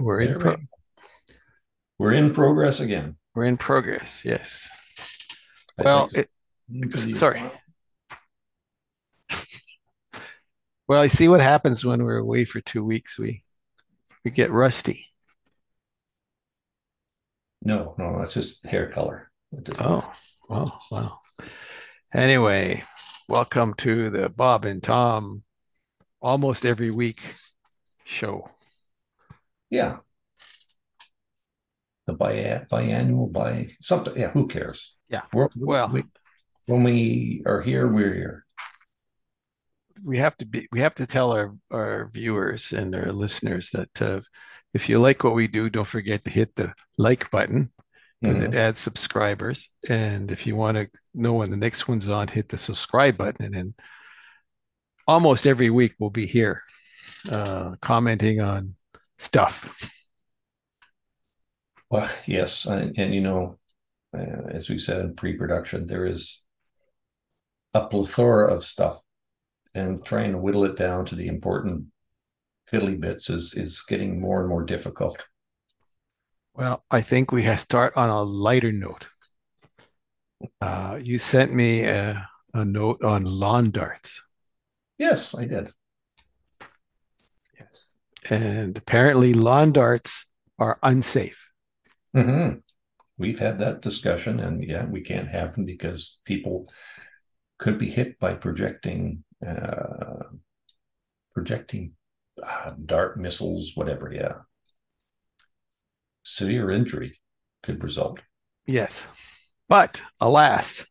We're in pro- we- We're in progress again. we're in progress. Yes. I'd Well, it, sorry. well, I see what happens when we're away for two weeks. We we get rusty. No, no, that's just hair color. Oh, well, oh, well. Anyway, welcome to the Bob and Tom almost every week show. Yeah. The bi biannual, bi something. Yeah, who cares? Yeah. We're, Well- we, when we are here, we're here. we have to be we have to tell our our viewers and our listeners that uh, if you like what we do, don't forget to hit the like button because Mhm. it adds subscribers. And if you want to know when the next one's on, hit the subscribe button. And then almost every week we'll be here uh, commenting on stuff. Well, yes, and, and you know, uh, as we said in pre-production, there is a plethora of stuff, and trying to whittle it down to the important fiddly bits is is getting more and more difficult. Well, I think we have start on a lighter note. Uh, you sent me a, a note on lawn darts. Yes, I did. And apparently, lawn darts are unsafe. hmm We've had that discussion, and yeah, we can't have them because people could be hit by projecting uh, projecting uh, dart missiles, whatever. Yeah, severe injury could result. Yes. But alas,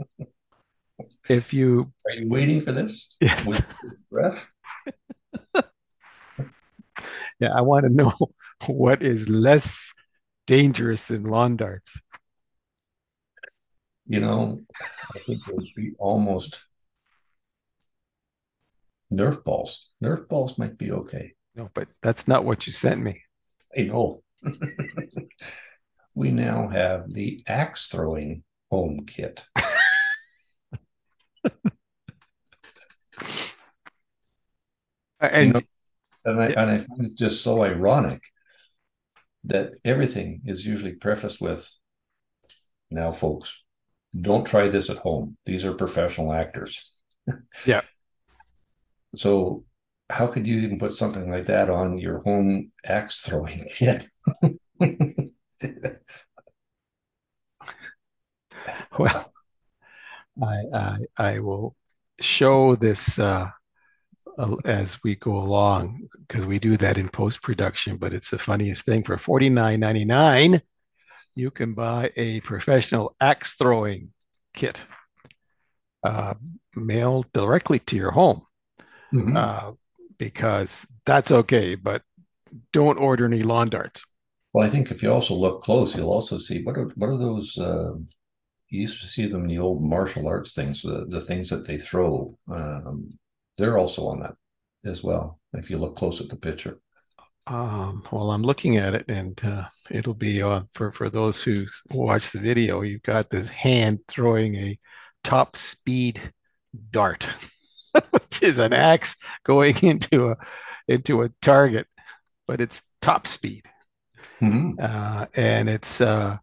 if you, Are you waiting for this? yes, With breath? yeah, I want to know what is less dangerous than lawn darts. You know, I think it would be almost Nerf balls. Nerf balls might be okay. No, but that's not what you sent me. I know. we now have the axe throwing home kit. And know, And I, and I find it just so ironic that everything is usually prefaced with, now, folks, don't try this at home. These are professional actors. Yeah. So, how could you even put something like that on your home axe throwing kit? well, I, I, I will show this uh, uh, as we go along because we do that in post production. But it's the funniest thing. For forty nine ninety nine, you can buy a professional axe throwing kit uh, mailed directly to your home Mhm. uh, because that's okay. But don't order any lawn darts. Well, I think if you also look close, you'll also see what are what are those? Uh, you used to see them in the old martial arts things, the the things that they throw. Um, they're also on that as well. If you look close at the picture, Um, well, I'm looking at it, and uh, it'll be on for for those who watch the video. You've got this hand throwing a top speed dart, which is an axe going into a into a target, but it's top speed, uh, and it's uh,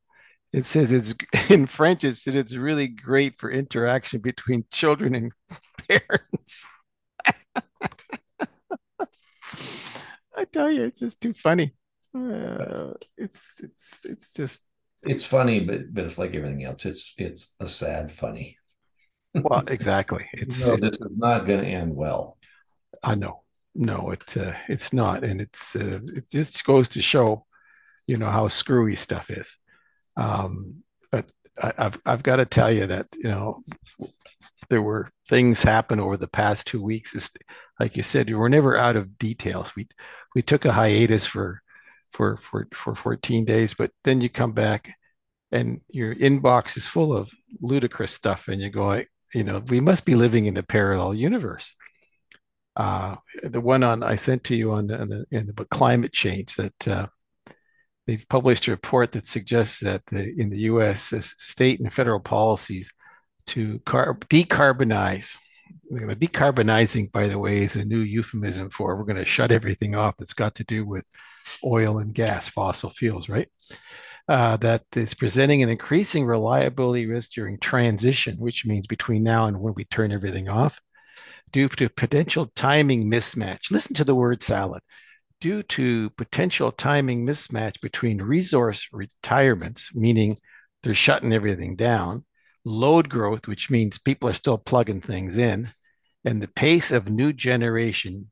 it says it's in French. It said it's really great for interaction between children and parents. I tell you, it's just too funny. Uh, it's it's it's just it's funny, but but it's like everything else. It's it's a sad funny. well, exactly. It's, no, it's this is not going to end well. I know, no, it uh, it's not, and it's uh, it just goes to show, you know, how screwy stuff is. Um, but I, I've I've got to tell you that you know there were things happen over the past two weeks. It's, like you said, we were never out of details. We we took a hiatus for for for for 14 days, but then you come back and your inbox is full of ludicrous stuff, and you go, you know, we must be living in a parallel universe. Uh, the one on I sent to you on the, on the in the book climate change that uh, they've published a report that suggests that the, in the U.S. state and federal policies to car- decarbonize decarbonizing, by the way, is a new euphemism for we're going to shut everything off that's got to do with oil and gas, fossil fuels, right? Uh, that is presenting an increasing reliability risk during transition, which means between now and when we turn everything off, due to potential timing mismatch. Listen to the word salad. Due to potential timing mismatch between resource retirements, meaning they're shutting everything down, load growth, which means people are still plugging things in, and the pace of new generation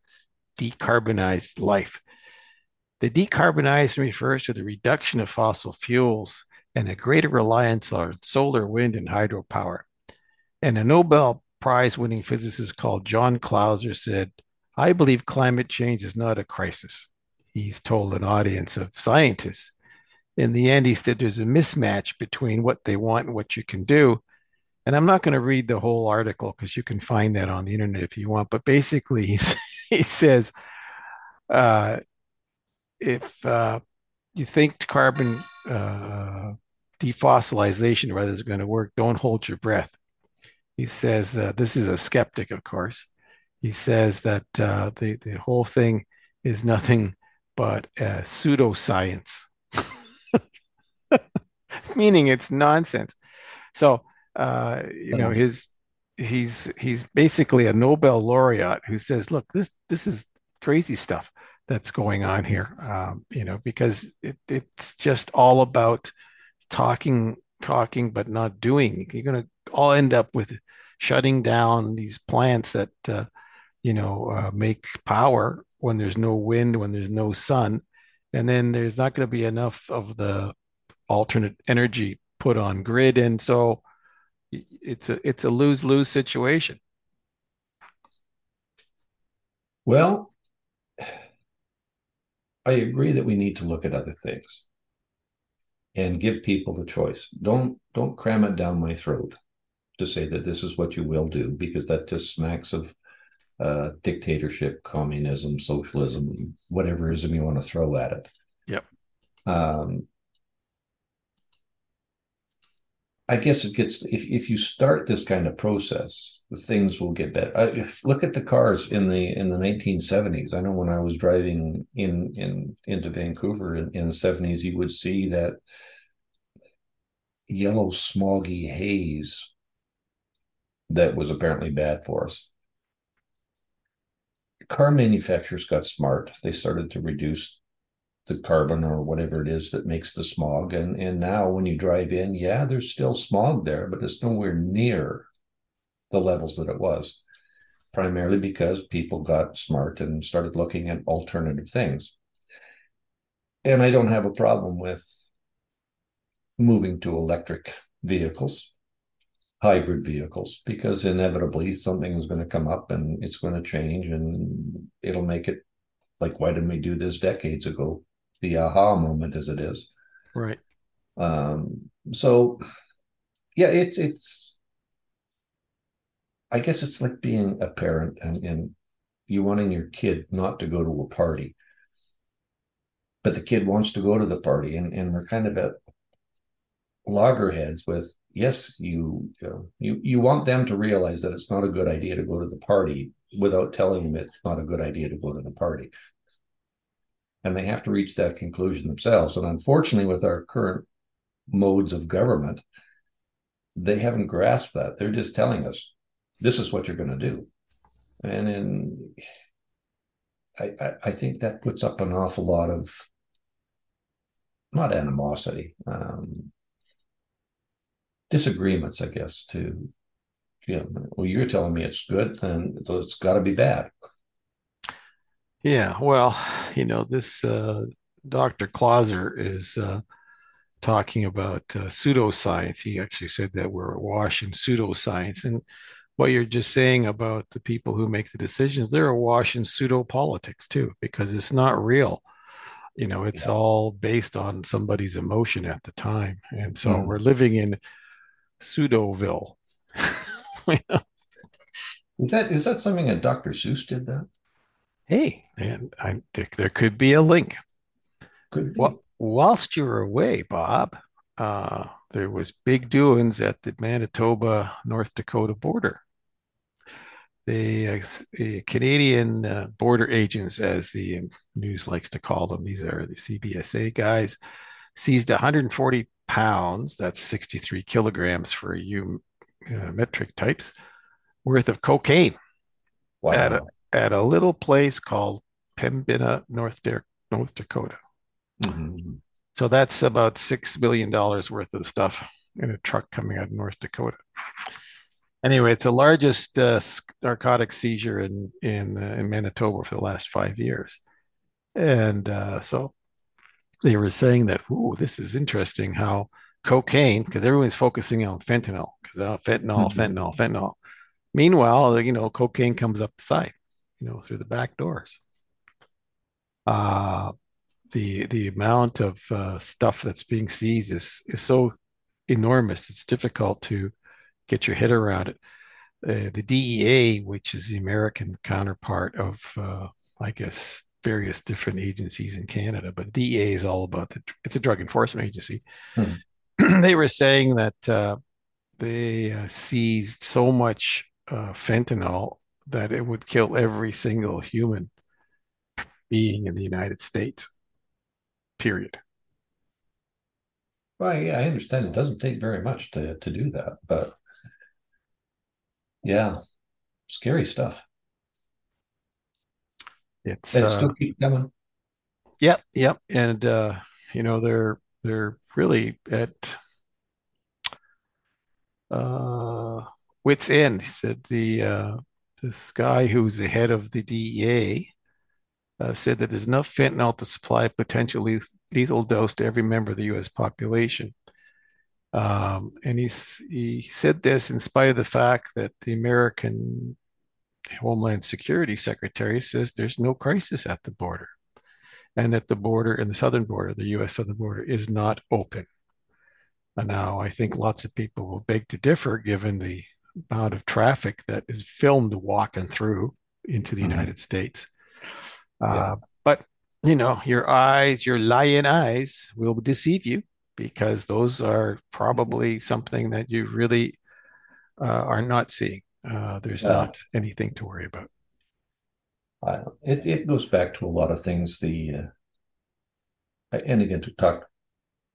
decarbonized life. The decarbonizing refers to the reduction of fossil fuels and a greater reliance on solar, wind, and hydropower. And a Nobel Prize winning physicist called John Clauser said, I believe climate change is not a crisis. He's told an audience of scientists. In the end, he said there's a mismatch between what they want and what you can do. And I'm not going to read the whole article because you can find that on the internet if you want. But basically, he says uh, if uh, you think carbon uh, defossilization rather is going to work, don't hold your breath. He says uh, this is a skeptic, of course. He says that uh, the the whole thing is nothing but pseudoscience, meaning it's nonsense. So uh, you know his he's he's basically a Nobel laureate who says, look, this this is crazy stuff that's going on here. Um, you know, because it, it's just all about talking talking but not doing. You're going to all end up with shutting down these plants that uh, you know uh, make power when there's no wind, when there's no sun, and then there's not going to be enough of the alternate energy put on grid, and so it's a it's a lose lose situation. Well, I agree that we need to look at other things and give people the choice. Don't don't cram it down my throat to say that this is what you will do because that just smacks of uh, dictatorship, communism, socialism, whatever ism you want to throw at it. Yep. Um, I guess it gets if if you start this kind of process, things will get better. I, look at the cars in the in the 1970s. I know when I was driving in in into Vancouver in, in the 70s, you would see that yellow smoggy haze that was apparently bad for us. Car manufacturers got smart. They started to reduce the carbon or whatever it is that makes the smog. And and now when you drive in, yeah, there's still smog there, but it's nowhere near the levels that it was. Primarily because people got smart and started looking at alternative things. And I don't have a problem with moving to electric vehicles hybrid vehicles because inevitably something is going to come up and it's going to change and it'll make it like why didn't we do this decades ago the aha moment as it is. Right. Um so yeah it's it's i guess it's like being a parent and and you wanting your kid not to go to a party but the kid wants to go to the party and and we're kind of at loggerheads with yes you you, know, you you want them to realize that it's not a good idea to go to the party without telling them it's not a good idea to go to the party and they have to reach that conclusion themselves. And unfortunately with our current modes of government they haven't grasped that. They're just telling us this is what you're going to do. And in I, I, I think that puts up an awful lot of not animosity um, disagreements, I guess, to you know, well, you're telling me it's good, and it's got to be bad. Yeah, well, you know, this uh, Dr. Clauser is uh, talking about uh, pseudoscience. He actually said that we're awash in pseudoscience. And what you're just saying about the people who make the decisions, they're awash in pseudo politics too, because it's not real. You know, it's yeah. all based on somebody's emotion at the time. And so mm. we're living in Pseudoville. Is that is that something that Dr. Seuss did that? Hey, and I think there could be a link. Could be. Well, whilst you were away, Bob, uh, there was big doings at the Manitoba North Dakota border. the, uh, the Canadian uh, border agents, as the news likes to call them, these are the CBSA guys, seized 140 pounds, that's 63 kilograms for you uh, metric types, worth of cocaine wow. at, a, at a little place called Pembina, North, De- North Dakota. Mm-hmm. So that's about $6 million worth of stuff in a truck coming out of North Dakota anyway, it's the largest uh, narcotic seizure in in, uh, in Manitoba for the last five years, and uh, so they were saying that, "Ooh, this is interesting." How cocaine, because everyone's focusing on fentanyl, because uh, fentanyl, mm-hmm. fentanyl, fentanyl. Meanwhile, you know, cocaine comes up the side, you know, through the back doors. Uh, the the amount of uh, stuff that's being seized is is so enormous. It's difficult to get your head around it. Uh, the DEA, which is the American counterpart of, uh, I guess, various different agencies in Canada, but DEA is all about the. It's a drug enforcement agency. Hmm. they were saying that uh, they uh, seized so much uh, fentanyl that it would kill every single human being in the United States. Period. Well, yeah, I understand it doesn't take very much to to do that, but yeah, scary stuff. It's it still uh, keep coming. Yep, yep, and uh, you know they're they're really at uh, wits end. He said the uh, this guy who's the head of the DEA uh, said that there's enough fentanyl to supply a potentially lethal dose to every member of the U.S. population. Um, and he, he said this in spite of the fact that the American Homeland Security Secretary says there's no crisis at the border and that the border in the southern border, the US southern border, is not open. And now I think lots of people will beg to differ given the amount of traffic that is filmed walking through into the mm-hmm. United States. Uh, yeah. But you know, your eyes, your lying eyes will deceive you because those are probably something that you really uh, are not seeing. Uh, there's uh, not anything to worry about. it it goes back to a lot of things. The uh, and again to talk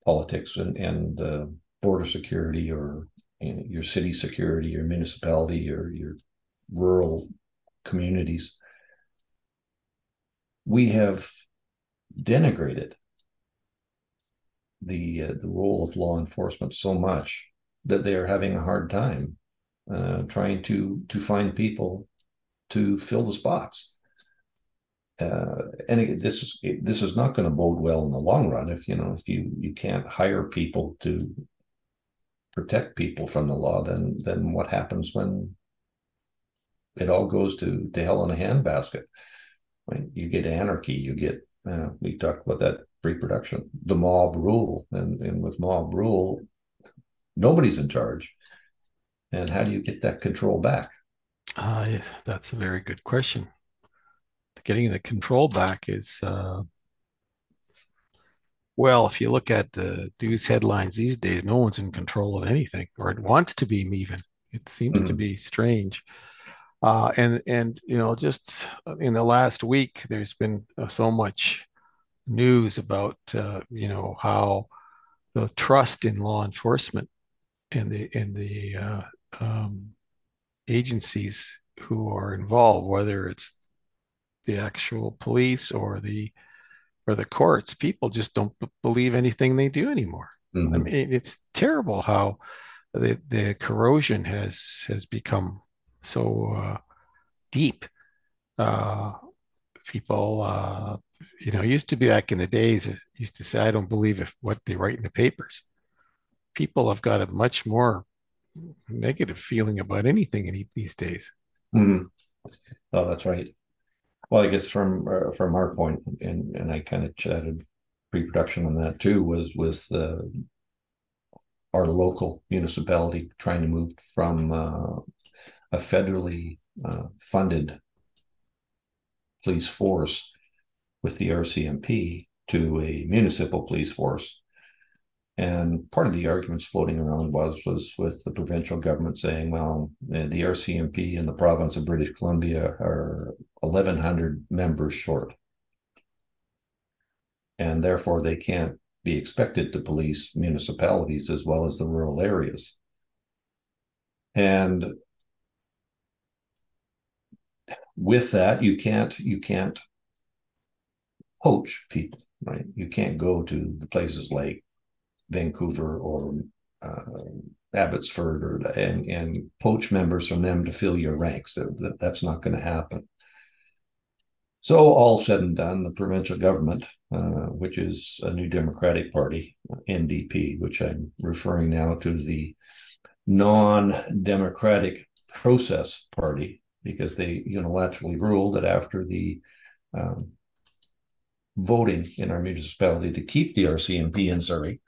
politics and and uh, border security or your city security, your municipality, or your rural communities. We have denigrated the uh, the role of law enforcement so much that they are having a hard time uh, trying to to find people to fill the spots. Uh, and it, this is it, this is not going to bode well in the long run if you know if you you can't hire people to protect people from the law then then what happens when it all goes to to hell in a handbasket right? you get anarchy you get uh, we talked about that pre-production, the mob rule, and and with mob rule, nobody's in charge. And how do you get that control back? Uh, yeah, that's a very good question. Getting the control back is, uh, well, if you look at the news headlines these days, no one's in control of anything, or it wants to be even. It seems mm-hmm. to be strange. Uh, and and you know, just in the last week, there's been uh, so much news about uh, you know how the trust in law enforcement and the and the uh, um, agencies who are involved, whether it's the actual police or the or the courts, people just don't b- believe anything they do anymore. Mm-hmm. I mean, it's terrible how the the corrosion has has become so uh, deep. Uh, people, uh, you know, used to be back in the days, used to say, I don't believe if what they write in the papers. People have got a much more negative feeling about anything in these days. Mm-hmm. Oh, that's right. Well, I guess from uh, from our point, and and I kind of chatted pre-production on that too, was with uh, our local municipality trying to move from uh, a federally uh, funded police force with the RCMP to a municipal police force. And part of the arguments floating around was was with the provincial government saying, well, the RCMP in the province of British Columbia are 1,100 members short, and therefore they can't be expected to police municipalities as well as the rural areas. And with that, you can't you can't poach people, right? You can't go to the places like Vancouver or uh, Abbotsford or and and poach members from them to fill your ranks. That, that's not going to happen. So all said and done, the provincial government, uh, which is a New Democratic Party, NDP, which I'm referring now to the non-democratic process party, because they unilaterally ruled that after the um, voting in our municipality to keep the RCMP in Surrey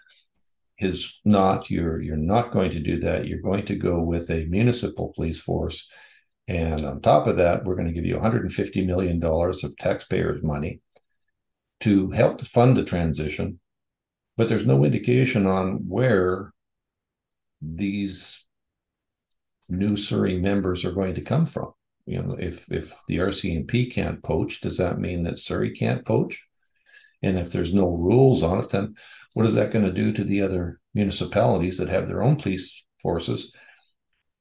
is not you're you're not going to do that. You're going to go with a municipal police force, and on top of that, we're going to give you 150 million dollars of taxpayers' money to help fund the transition. But there's no indication on where these new Surrey members are going to come from. You know, if if the RCMP can't poach, does that mean that Surrey can't poach? And if there's no rules on it, then what is that going to do to the other municipalities that have their own police forces,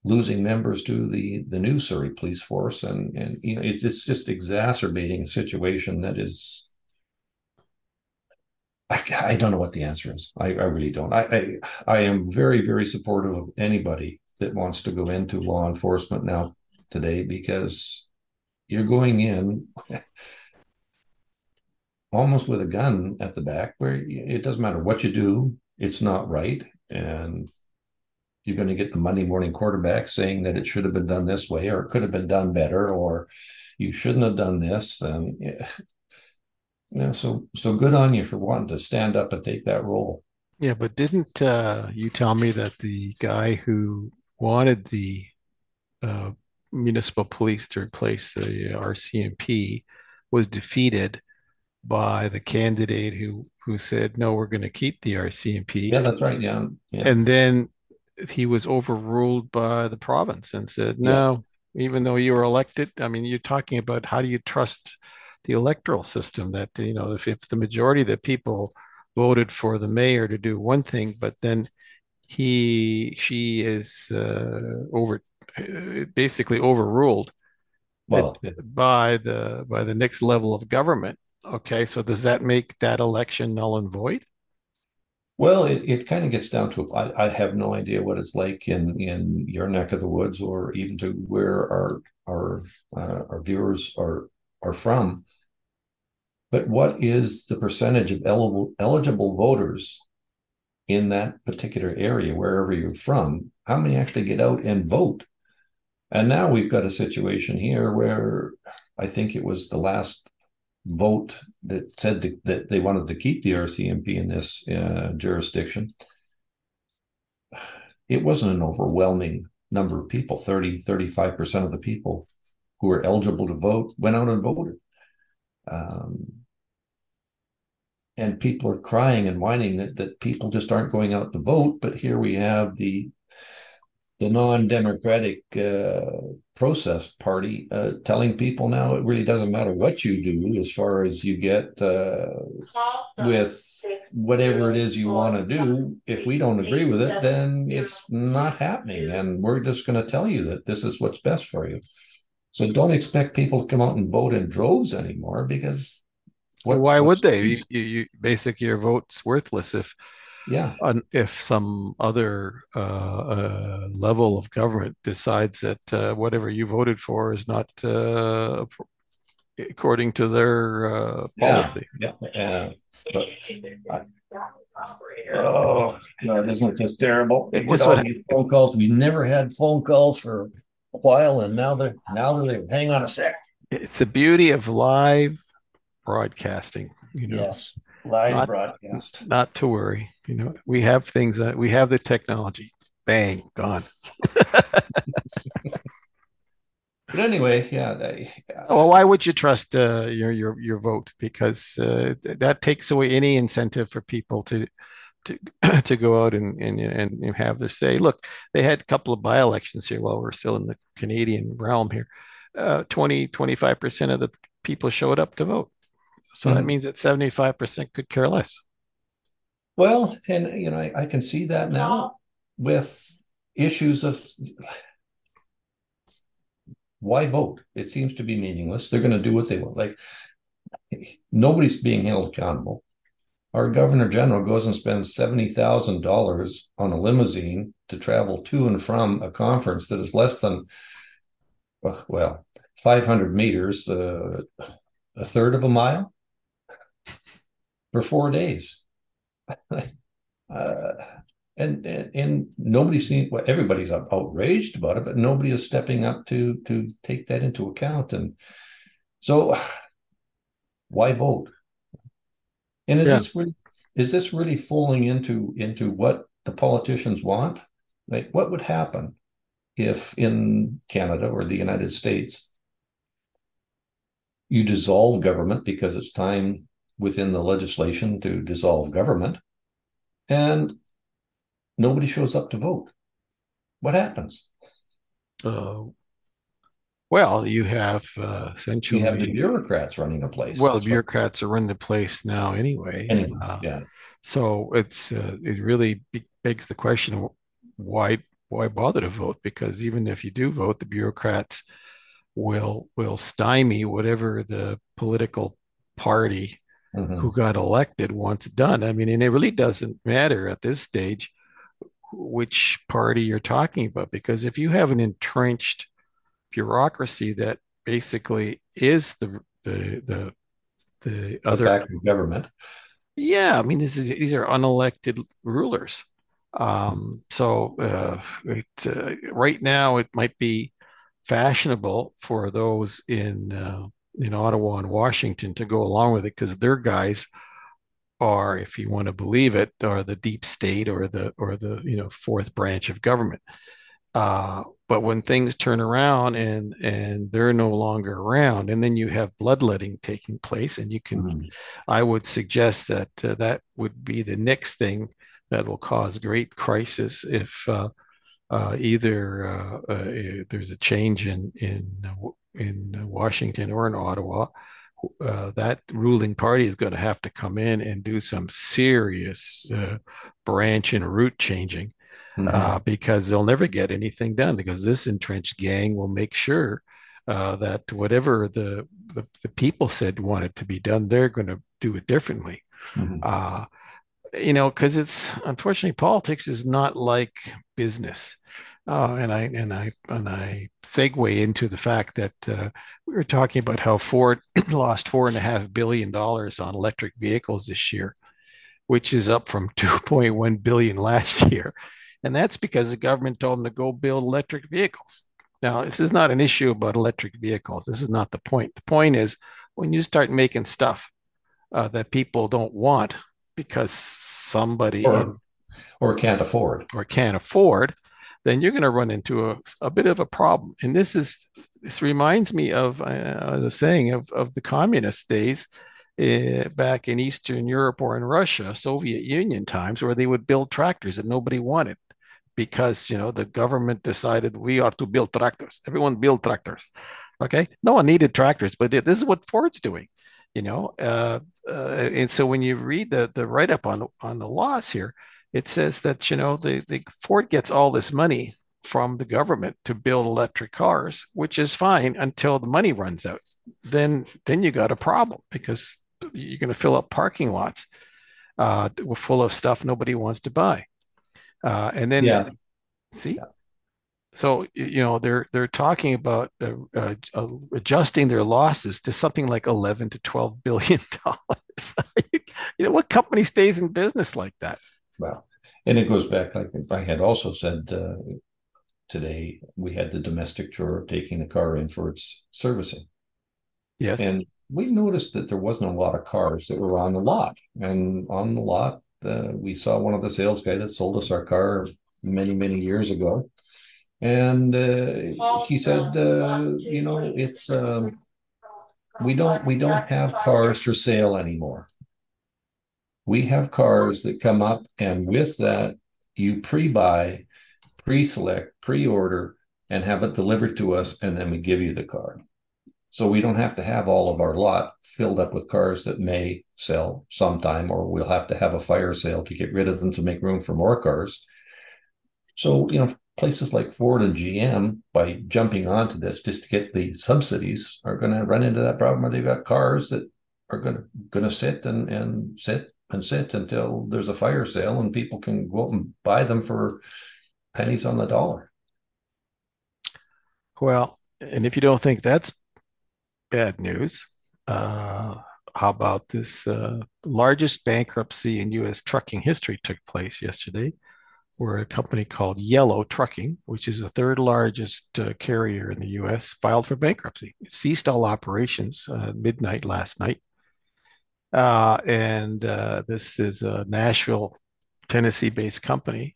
losing members to the the new Surrey police force? And and you know, it's it's just exacerbating a situation that is. I, I don't know what the answer is. I, I really don't. I, I I am very very supportive of anybody that wants to go into law enforcement now today because you're going in almost with a gun at the back where it doesn't matter what you do it's not right and you're going to get the monday morning quarterback saying that it should have been done this way or it could have been done better or you shouldn't have done this and yeah, yeah so so good on you for wanting to stand up and take that role. Yeah but didn't uh, you tell me that the guy who wanted the uh, municipal police to replace the rcmp was defeated by the candidate who who said no we're going to keep the rcmp yeah that's right yeah. yeah. And then he was overruled by the province and said no yeah. even though you were elected i mean you're talking about how do you trust the electoral system that you know if, if the majority of the people voted for the mayor to do one thing but then he she is uh, over basically overruled well, by the by the next level of government Okay, so does that make that election null and void? Well, it, it kind of gets down to I, I have no idea what it's like in in your neck of the woods or even to where our our uh, our viewers are are from. But what is the percentage of eligible eligible voters in that particular area, wherever you're from? How many actually get out and vote? And now we've got a situation here where I think it was the last vote that said to, that they wanted to keep the RCMP in this uh, jurisdiction, it wasn't an overwhelming number of people. 30 35% of the people who were eligible to vote went out and voted. Um, and people are crying and whining that, that people just aren't going out to vote but here we have the the non-democratic uh, process party uh, telling people now it really doesn't matter what you do as far as you get uh, with whatever it is you want to do. If we don't agree with it then it's not happening and we're just going to tell you that this is what's best for you. So don't expect people to come out and vote in droves anymore because what, why would they? you, you, basically your vote's worthless if yeah. And if some other uh, uh, level of government decides that uh, whatever you voted for is not uh, according to their uh, policy. Yeah, yeah. Oh god isn't it just terrible? It was what phone calls we never had phone calls for a while and now they're now they're hang on a sec. It's the beauty of live broadcasting you know? Yes live not, broadcast. Not to worry. You know, we have things. Uh, we have the technology. Bang, gone. but anyway, yeah. They, well, why would you trust uh, your your your vote? Because uh, that takes away any incentive for people to to to go out and, and and have their say. Look, they had a couple of by elections here while we're still in the Canadian realm here. Uh, 20, 25% of the people showed up to vote. So mm-hmm. that means that 75% could care less. Well, and you know, I, I can see that now with issues of why vote? It seems to be meaningless. They're going to do what they want. Like nobody's being held accountable. Our governor general goes and spends seventy thousand dollars on a limousine to travel to and from a conference that is less than, well, five hundred meters, uh, a third of a mile, for four days. uh, and, and and nobody's seen well, everybody's outraged about it, but nobody is stepping up to to take that into account. And so, why vote? And is yeah. this really is this really falling into into what the politicians want? Like, what would happen if in Canada or the United States you dissolve government because it's time within the legislation to dissolve government, and nobody shows up to vote. What happens? Uh, well, you have uh, essentially you have the bureaucrats running the place. Well, the bureaucrats are running the place now anyway. Anyway, uh, yeah. So it's uh, it really begs the question: why why bother to vote? Because even if you do vote, the bureaucrats will will stymie whatever the political party mm-hmm. who got elected once done. I mean, and it really doesn't matter at this stage which party you're talking about because if you have an entrenched bureaucracy that basically is the the the, the other government yeah i mean is, these are unelected rulers um, so uh, it, uh, right now it might be fashionable for those in uh, in Ottawa and Washington to go along with it because their guys are, if you want to believe it, are the deep state or the or the you know fourth branch of government. Uh, but when things turn around and and they're no longer around, and then you have bloodletting taking place, and you can, mm-hmm. I would suggest that uh, that would be the next thing that will cause great crisis if uh, uh either uh, uh, there's a change in in in Washington or in Ottawa uh, that ruling party is going to have to come in and do some serious uh, branch and root changing mm-hmm. uh, because they'll never get anything done because this entrenched gang will make sure uh, that whatever the, the, the people said wanted to be done, they're going to do it differently. Mm-hmm. You know, because it's unfortunately politics is not like business. Uh, and I and I and I segue into the fact that uh, we were talking about how Ford lost four and a half billion dollars on electric vehicles this year, which is up from 2.1 billion last year, and that's because the government told them to go build electric vehicles. Now, this is not an issue about electric vehicles. This is not the point. The point is when you start making stuff uh, that people don't want because somebody or, or can't afford or can't afford then you're going to run into a, a bit of a problem. And this is this reminds me of uh, the saying of of the communist days uh, back in Eastern Europe or in Russia, Soviet Union times, where they would build tractors that nobody wanted because you know the government decided we are to build tractors. Everyone build tractors. Okay, no one needed tractors, but this is what Ford's doing. You know, uh, uh, and so when you read the the write up on on the laws here, it says that you know the, the Ford gets all this money from the government to build electric cars, which is fine until the money runs out. Then then you got a problem because you're going to fill up parking lots uh, full of stuff nobody wants to buy, uh, and then yeah. see. Yeah. So you know they're they're talking about uh, uh, uh adjusting their losses to something like eleven to twelve billion dollars. you know what company stays in business like that? Well, and it goes back, like I had also said uh, today, we had the domestic tour of taking the car in for its servicing. Yes. And we noticed that there wasn't a lot of cars that were on the lot. And on the lot, uh, we saw one of the sales guy that sold us our car many, many years ago. And uh, he said, uh, you know, it's um, we don't we don't have cars for sale anymore. We have cars that come up, and with that, you pre-buy, pre-select, pre-order, and have it delivered to us, and then we give you the car. So we don't have to have all of our lot filled up with cars that may sell sometime, or we'll have to have a fire sale to get rid of them to make room for more cars. So, you know, places like Ford and GM, by jumping onto this just to get the subsidies, are going to run into that problem where they've got cars that are going to going to sit and and sit and sit until there's a fire sale and people can go out and buy them for pennies on the dollar. Well, and if you don't think that's bad news. Uh, how about this uh, largest bankruptcy in U.S. trucking history took place yesterday, where a company called Yellow Trucking, which is the third largest uh, carrier in the U.S., filed for bankruptcy. It ceased all operations uh, midnight last night. Uh, and uh, this is a Nashville, Tennessee-based company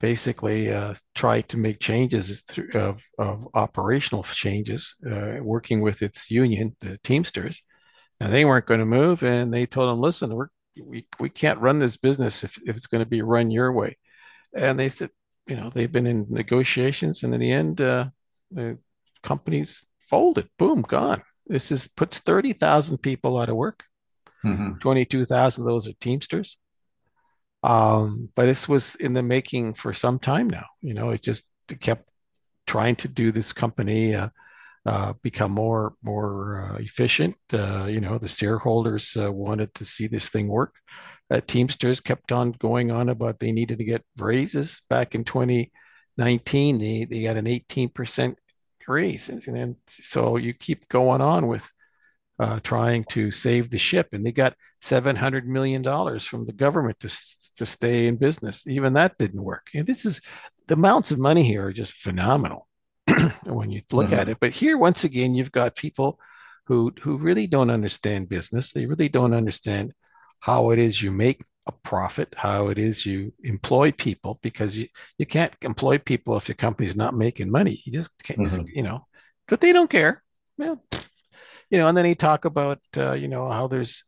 basically uh, tried to make changes through, of, of operational changes, uh, working with its union, the Teamsters, and they weren't going to move. And they told them, "Listen, we're, we we can't run this business if, if it's going to be run your way." And they said, you know, they've been in negotiations, and in the end, uh, the companies folded. Boom, gone. This is puts thirty thousand people out of work. Mm-hmm. Twenty-two thousand of those are Teamsters. Um, but this was in the making for some time now. You know, it just kept trying to do this company uh, uh, become more more uh, efficient. Uh, you know, the shareholders uh, wanted to see this thing work. Uh, Teamsters kept on going on about they needed to get raises back in 2019. They they got an 18% raise, and, and so you keep going on with trying to save the ship, and they got 700 million dollars from the government to to stay in business. Even that didn't work. And this is the amounts of money here are just phenomenal when you look mm-hmm. at it. But here, once again, you've got people who who really don't understand business. They really don't understand how it is you make a profit, how it is you employ people, because you, you can't employ people if your company's not making money. You just can't, mm-hmm. you know, but they don't care. Well, you know, and then he talk about, uh, you know, how there's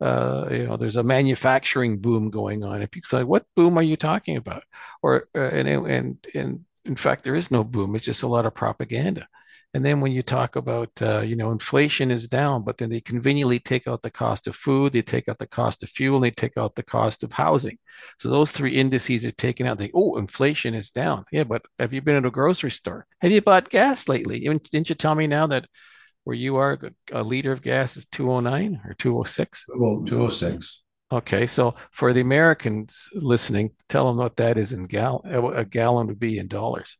uh, you know, there's a manufacturing boom going on. If you say, what boom are you talking about? Or uh, and and and in fact, there is no boom. It's just a lot of propaganda. And then when you talk about, uh, you know, inflation is down, but then they conveniently take out the cost of food, they take out the cost of fuel, and they take out the cost of housing. So those three indices are taken out. They, oh, inflation is down. Yeah, but have you been at a grocery store? Have you bought gas lately? Didn't you tell me now that where you are, a liter of gas is 209 or 206? Well, 206. Okay, so for the Americans listening, tell them what that is in gal. A gallon would be in dollars.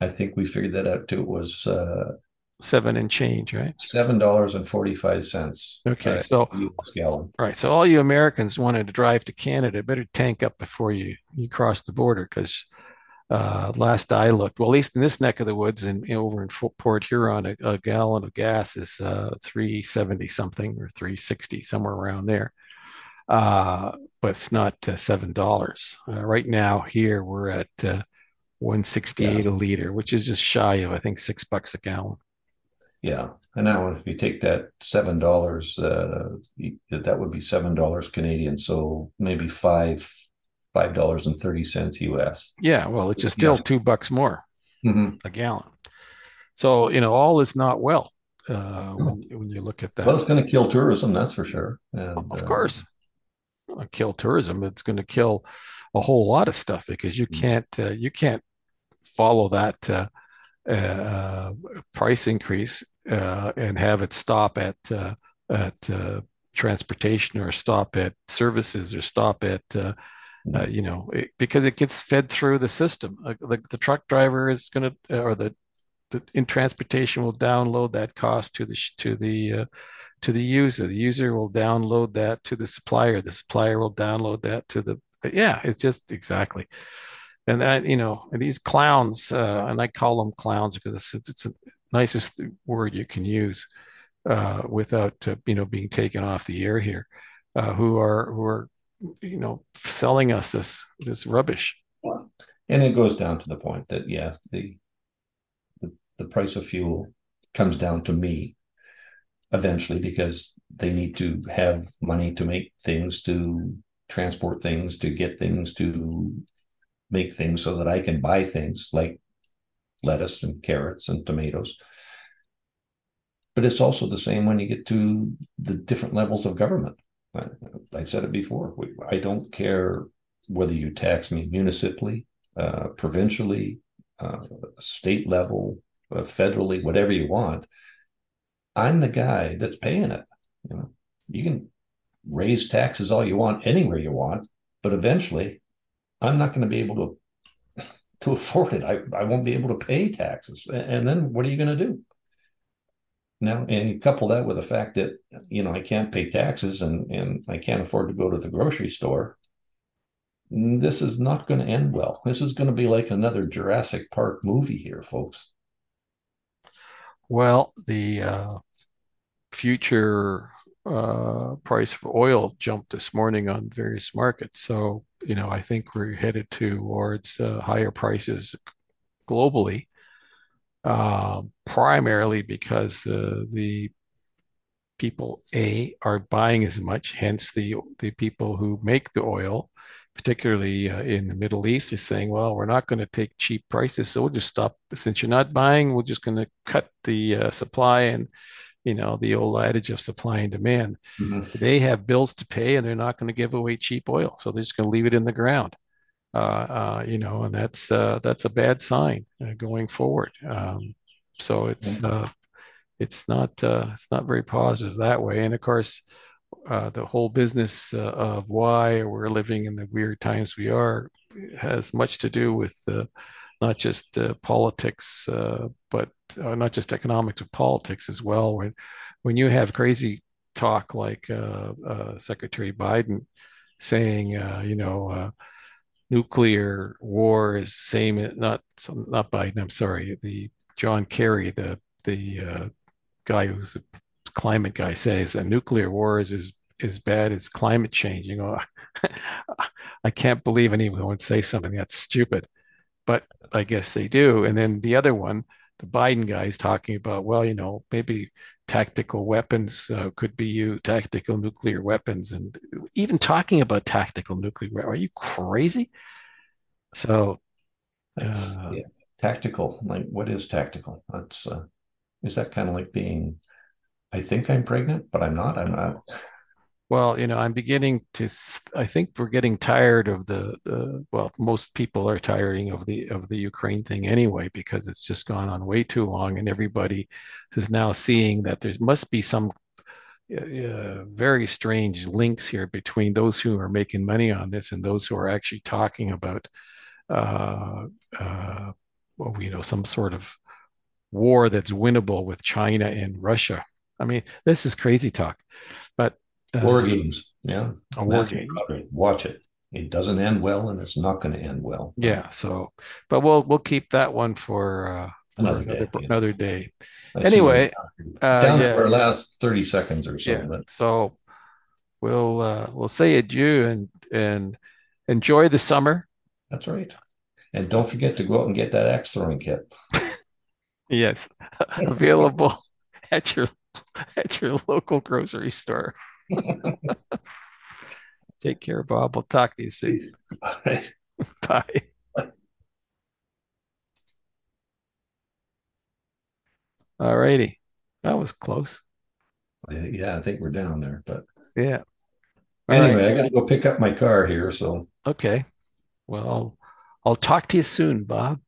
I think we figured that out too. It was uh, seven and change, right? Seven dollars and forty-five cents. Okay, so gallon. Right, so all you Americans wanted to drive to Canada, better tank up before you you cross the border because uh, last I looked, well, at least in this neck of the woods and over in Port Huron, a, a gallon of gas is uh, 370 something or 360, somewhere around there. Uh, but it's not uh, $7. Uh, right now, here we're at uh, 168 yeah. a liter, which is just shy of, I think, six bucks a gallon. Yeah. And now if you take that seven dollars, uh, that would be seven dollars Canadian. So maybe five five dollars and thirty cents US. Yeah, well, it's just still yeah. two bucks more mm-hmm. a gallon. So you know, all is not well uh, when, when you look at that. Well, it's going to kill tourism, that's for sure. And, of uh, course, kill tourism. It's going to kill a whole lot of stuff because you mm-hmm. can't uh, you can't follow that uh, uh, price increase uh, and have it stop at at transportation or stop at services or stop at uh, you know, it, because it gets fed through the system. Uh, the, the truck driver is going to, uh, or the, the, in transportation will download that cost to the to the uh, to the user. The user will download that to the supplier. The supplier will download that to the. Yeah, it's just exactly. And that you know, these clowns, uh, and I call them clowns because it's it's the nicest word you can use uh, without you know being taken off the air here. who are who are you know selling us this this rubbish and it goes down to the point that yeah the the, the price of fuel comes down to me eventually because they need to have money to make things, to transport things, to get things, to make things so that I can buy things like lettuce and carrots and tomatoes. But it's also the same when you get to the different levels of government. I, I said it before. I don't care whether you tax me municipally, uh, provincially, uh, state level, uh, federally, whatever you want. I'm the guy that's paying it. You know, you can raise taxes all you want anywhere you want, but eventually, I'm not going to be able to to afford it. I, I won't be able to pay taxes. And then what are you going to do? Now, and you couple that with the fact that, you know, I can't pay taxes and, and I can't afford to go to the grocery store. This is not going to end well. This is going to be like another Jurassic Park movie here, folks. Well, the uh, future uh, price of oil jumped this morning on various markets. So, you know, I think we're headed towards uh, higher prices globally, uh, primarily because the people a are buying as much. Hence, the the people who make the oil, particularly uh, in the Middle East, are saying, "Well, we're not going to take cheap prices, so we'll just stop. Since you're not buying, we're just going to cut the uh, supply and." You know the old adage of supply and demand. Mm-hmm. they have bills to pay and they're not going to give away cheap oil so they're just going to leave it in the ground. Uh, uh, you know and that's uh, that's a bad sign uh, going forward. Um, so it's uh, it's not uh, it's not very positive that way. And of course the whole business of why we're living in the weird times we are has much to do with not just uh, politics, uh, but uh, not just economics of politics as well. When when you have crazy talk like uh, uh, Secretary Biden saying, uh, you know, nuclear war is same, not not Biden. I'm sorry, the John Kerry, the the guy who's the climate guy, says that nuclear war is as as bad as climate change. You know, I can't believe anyone would say something that's stupid but I guess they do. And then the other one, the Biden guy is talking about, well, you know, maybe tactical weapons uh, could be used, tactical nuclear weapons, and even talking about tactical nuclear. Are you crazy? So, uh, yeah. tactical. Like, what is tactical? That's uh, is that kind of like being? I think I'm pregnant, but I'm not. I'm not well, you know, I'm beginning to. I think we're getting tired of the. Well, most people are tiring of the of the Ukraine thing anyway because it's just gone on way too long, and everybody is now seeing that there must be some uh, very strange links here between those who are making money on this and those who are actually talking about, uh, uh, well, you know, some sort of war that's winnable with China and Russia. I mean, this is crazy talk, but War uh, games. Yeah. A war game. Watch it. It doesn't end well and it's not going to end well. Yeah. So, but we'll, we'll keep that one for, uh, another, another day. Another day. anyway, uh, down yeah. to our last 30 seconds or so. Yeah. But... So we'll, uh, we'll say adieu and, and enjoy the summer. That's right. And don't forget to go out and get that axe throwing kit. yes. Available at your, at your local grocery store. Take care, Bob. We'll talk to you soon. Bye. Bye. All righty. That was close. Yeah, I think we're down there, but yeah. Anyway, right. I got to go pick up my car here. So okay. Well, I'll talk to you soon, Bob.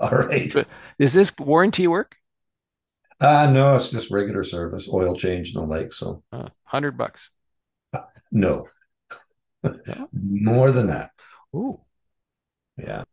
All right. Is this warranty work? Uh no, it's just regular service, oil change, no like. So uh, hundred bucks. No. More than that. Ooh. Yeah.